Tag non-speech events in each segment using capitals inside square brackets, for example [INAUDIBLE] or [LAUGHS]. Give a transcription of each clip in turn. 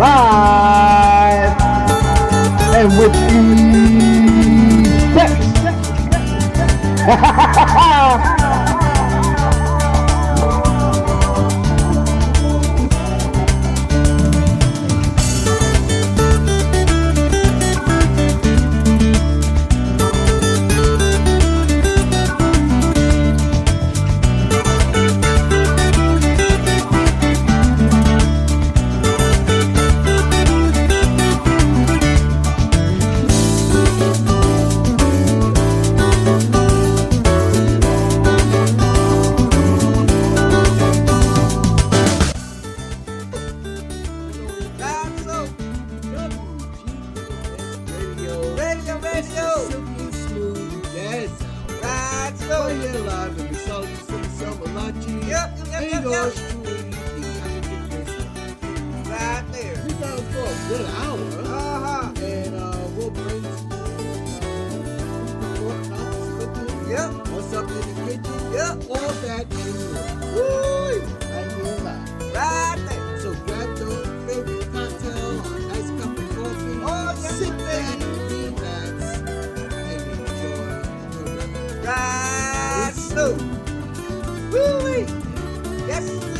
live and with me. [LAUGHS] Woo! Woo! Yes!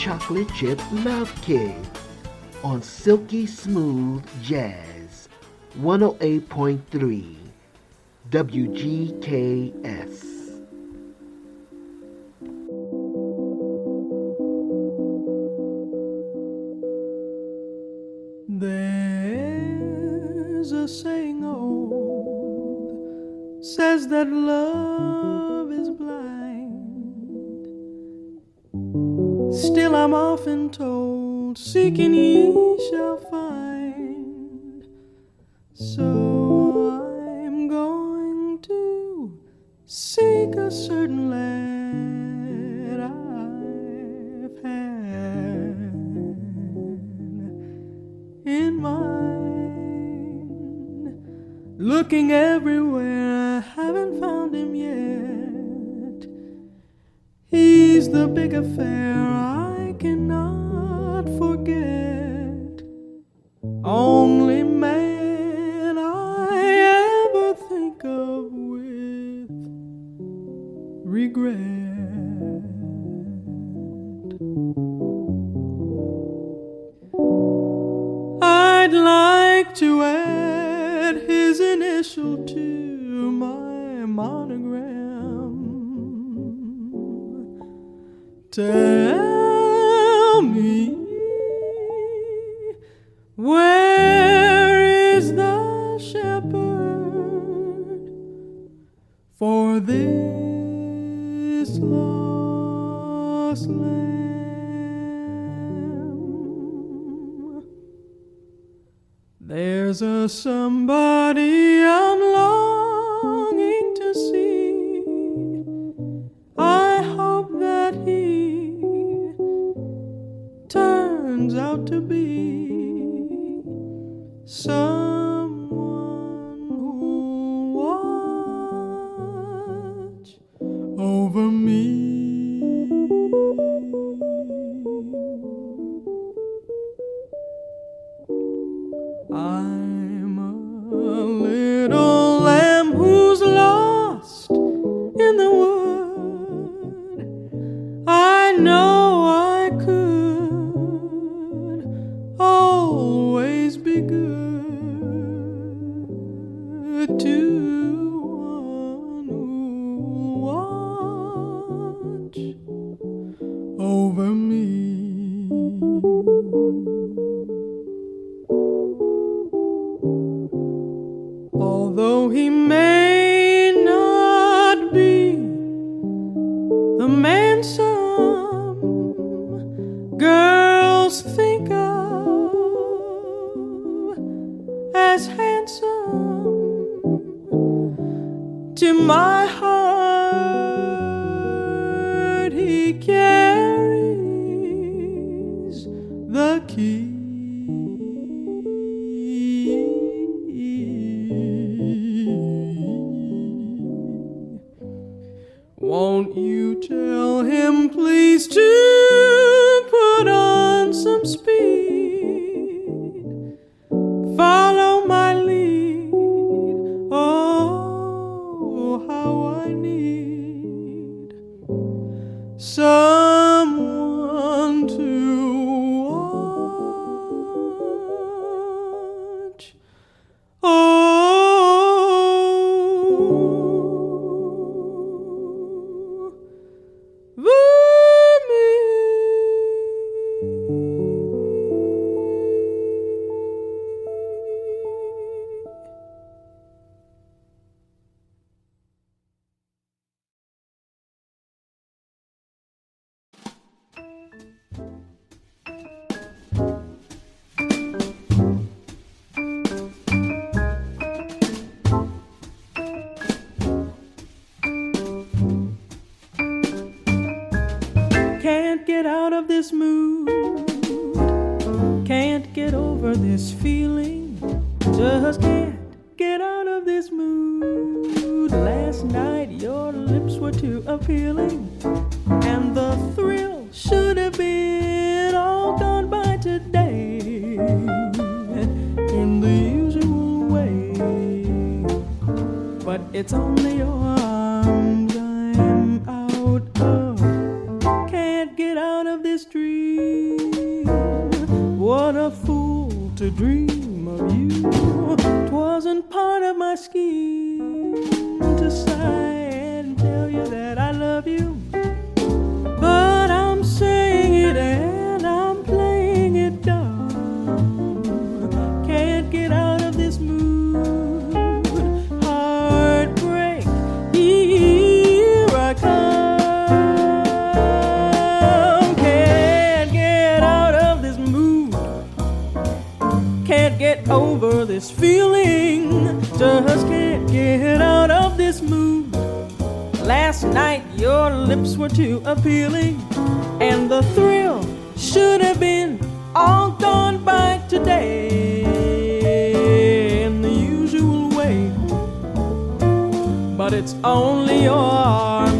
Chocolate Chip Love cake on Silky Smooth Jazz 108.3 WGKS. There's a saying old says that love Still, I'm often told, seeking ye shall find. So I'm going to seek a certain lad I've had in mind. Looking everywhere, I haven't found him yet. He's the big affair I cannot forget. Only man I ever think of with regret. I'd like to add his initial to Tell me, where is the shepherd for this lost lamb? There's a somebody this feeling. Just can't get out of this mood. Last night your lips were too appealing, and the thrill should have been all gone by today in the usual way. But it's only your arms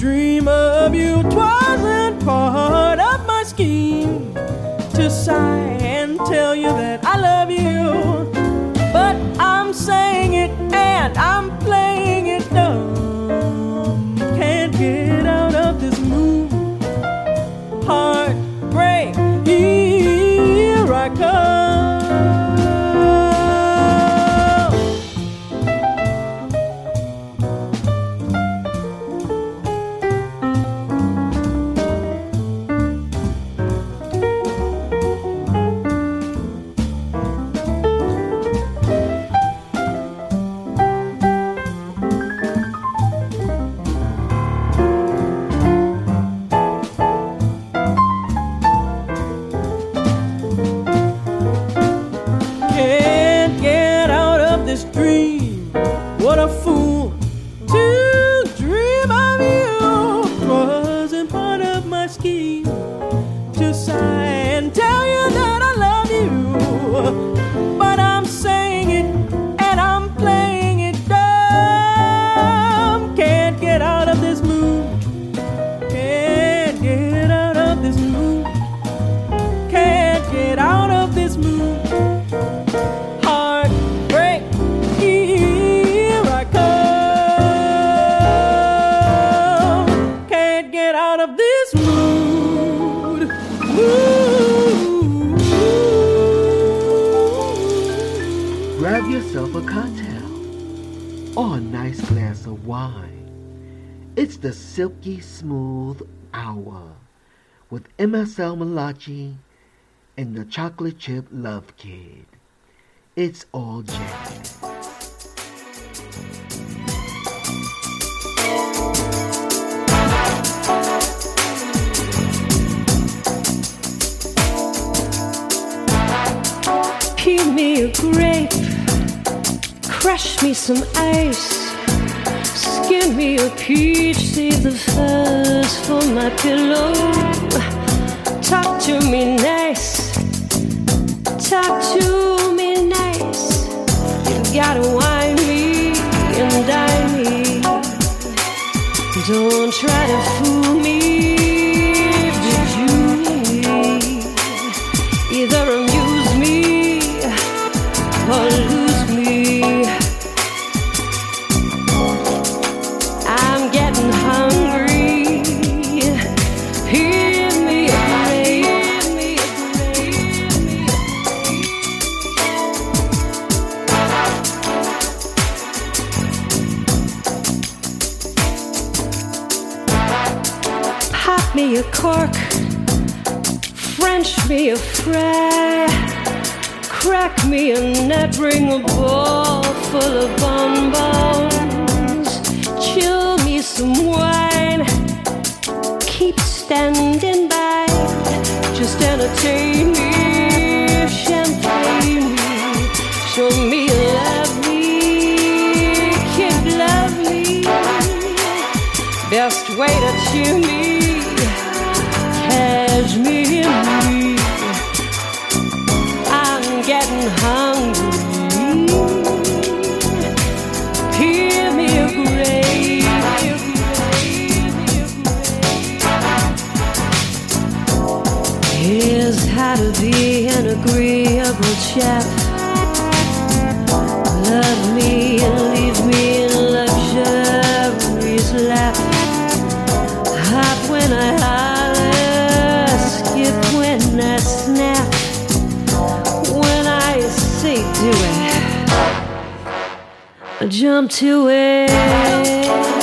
dream of you. Twasn't glass of wine. It's the silky smooth hour with MSL Malachi and the chocolate chip love kid. It's all jazz. Peel me a grape, crush me some ice, skin me a peach, save the fuzz for my pillow. Talk to me nice, talk to me nice. You gotta wine me and dine me. Don't try to fool me. Did you either amuse me or cork, French me a fry, crack me a nut, bring a ball full of bonbons, chill me some wine, keep standing by, just entertain me, champagne me, show me love me, kid love me. Best way to cheer me, cashmere me. I'm getting hungry. Hear me a Here's how to be an agreeable chap. Love me and leave me jump to it.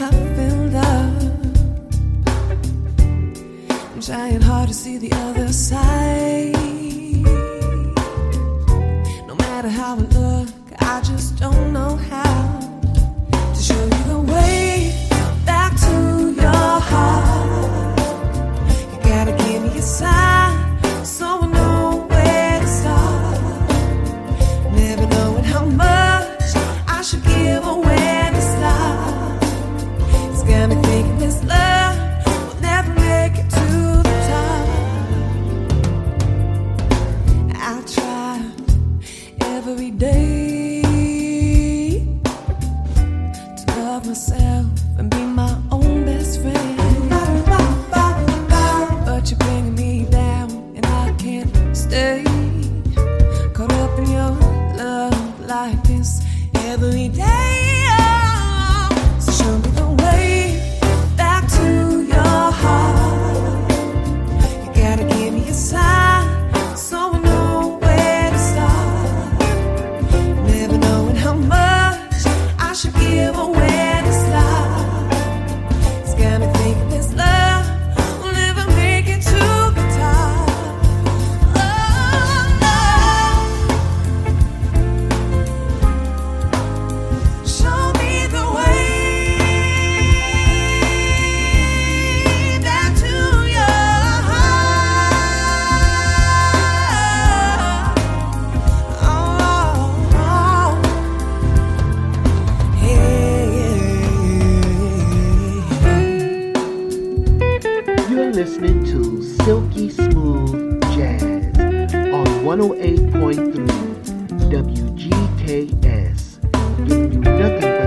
Never knowing how much I should or where to start.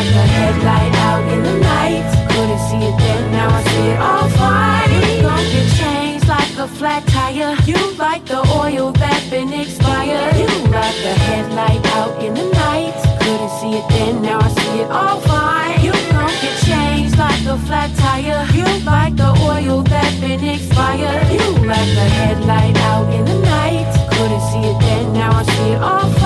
Like couldn't see it then, now I see it all fine. Gonna get changed like a flat tire. You like the oil that been expired. You like the headlight out in the night. Couldn't see it then, now I see it all fine. You gon' get changed like a flat tire. You like the oil that been expired. You like the headlight out in the night. Couldn't see it then, now I see it all fine.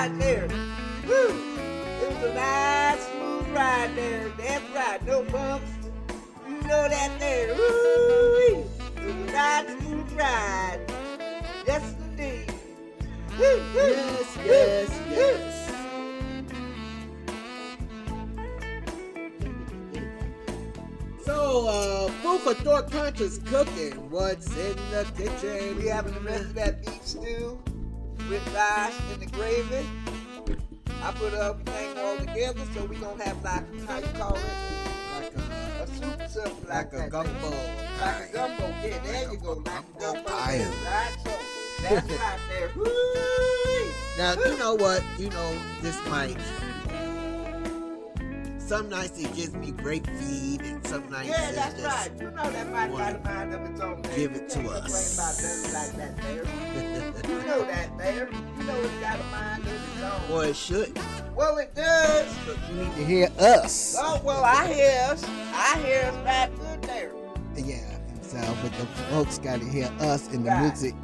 ride there. Woo! It was a nice smooth ride there. That's right, no bumps. You know that there. Woo! It was a nice smooth ride. Yes, indeed. Woo, woo, yes, woo, yes, yes. So, uh, food for thought conscious cooking. What's in the kitchen? We having the rest of that beef stew with rice the gravy. I put everything all together so we gonna have like how you call it? Like a, a soup or like, a gumbo. Like a gumbo, yeah, there like you go, like a gumbo. Right, so that's right there. [LAUGHS] Now you know what, you know, this might some nights it gives me great feed, and some nights Yeah, it that's just right. You know that might wanna got a mind of its own. there. give You it to us. about nothing like that there. [LAUGHS] You know that there. You know it's got a mind of its own. Boy, it should. Well, it does. But you need to hear us. Oh, well, I hear us. I hear us right good there. Yeah, so but the folks got to hear us in the Right. music.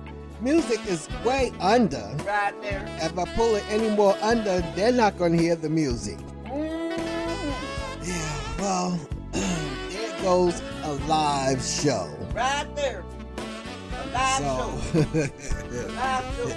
Music is way under. Right there. If I pull it any more under, they're not gonna hear the music. Mm. Well, there [CLEARS THROAT] goes a live show. Right there. A live So, show. [LAUGHS] Live show.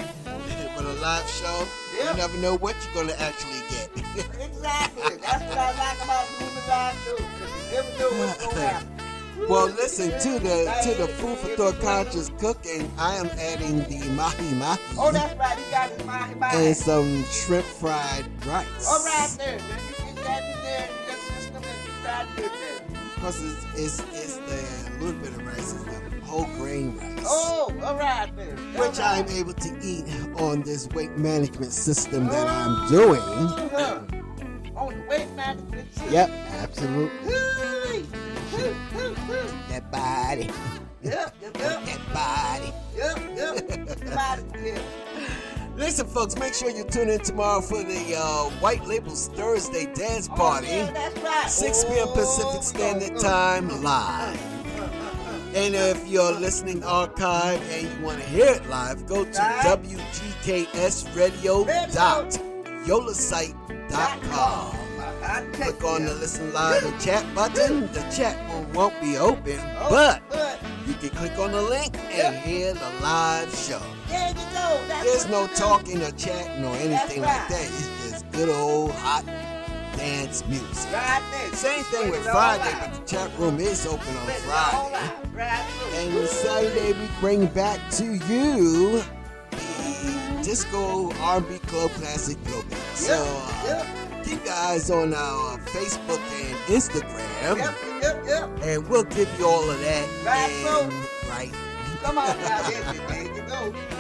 but a live show, Yep. you never know what you're gonna actually get. [LAUGHS] Exactly. That's what I like about doing the live show. 'cause you never know what's going [LAUGHS] to happen. well, listen to the to the food for thought conscious cooking. I am adding the mahi mahi Oh, that's right. He got his mahi mahi. and some shrimp fried rice. All right there. You get that in there in your system and you try to get there. Because it's, it's, it's the little bit of rice, is the whole grain rice. Oh, all right there. All Which right. I'm able to eat on this weight management system that I'm doing. Uh-huh. On the weight management system. Yep, absolutely. That body, Yep, yep, yep, that body. yep, yep. [LAUGHS] Body, yeah. Listen, folks, make sure you tune in tomorrow for the uh, White Labels Thursday dance Oh, party. yeah, that's right. 6 p.m. Pacific Oh, Standard uh, Time live. And if you're listening archive and you want to hear it live, go to wgksradio.yolasite.com. I take Click on the listen live and chat button. The chat room won't be open, Oh, but you can click on the link and hear the live show. There you go. That's There's no talking or chatting or anything like that. It's just good old hot dance music. Right. Same thing with Friday, but the chat room is open on Friday. Right. And Saturday we bring back to you the Disco R&B Club Classic Throwback. So uh, Yep, keep your eyes on our Facebook and Instagram, yep, yep, yep. and we'll give you all of that. Right, right, Come on now, there, [LAUGHS] there you go.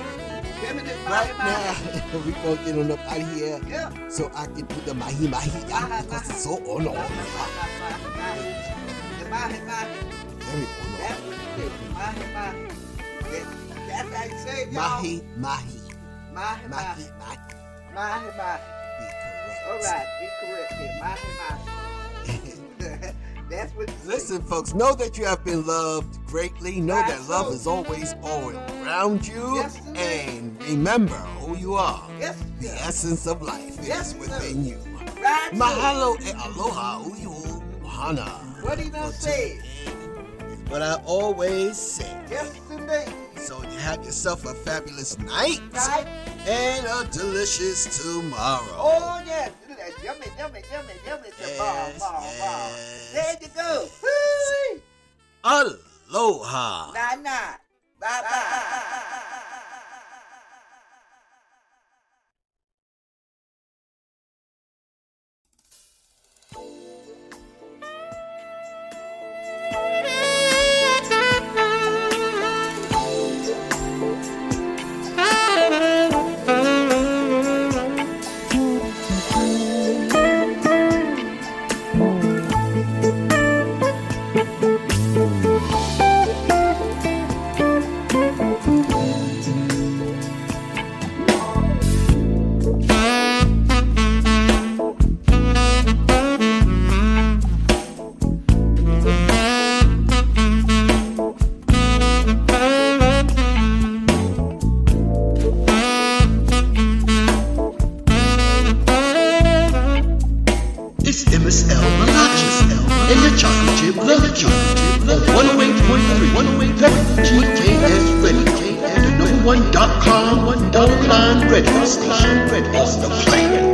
Give me this right now, [LAUGHS] we gonna get on up out of here so I can do the mahi mahi Mahi, because it's so on on. Mahi, mahi. Mahi, mahi. Very on That's what it is. Mahi, mahi. Be correct. All right, be correct here. Mahi, mahi. That's what. Listen, folks, know that you have been loved greatly. Know that love is always all around you. Yes, and remember who you are. Yes, The essence of life Yes, is sir. within you. Right, sir. Mahalo e aloha uyu hana. What he done said. What I always say. Yes, indeed. So you have yourself a fabulous night Right? And a delicious tomorrow. Oh, yes. Yummy, yummy, yummy, yummy. Tomorrow, Yes, tomorrow, tomorrow. yes. There you go. Woo-wee. Aloha. Nah, nah. Bye, bye. It's Radio. dot number one dot com red, radio station on the planet.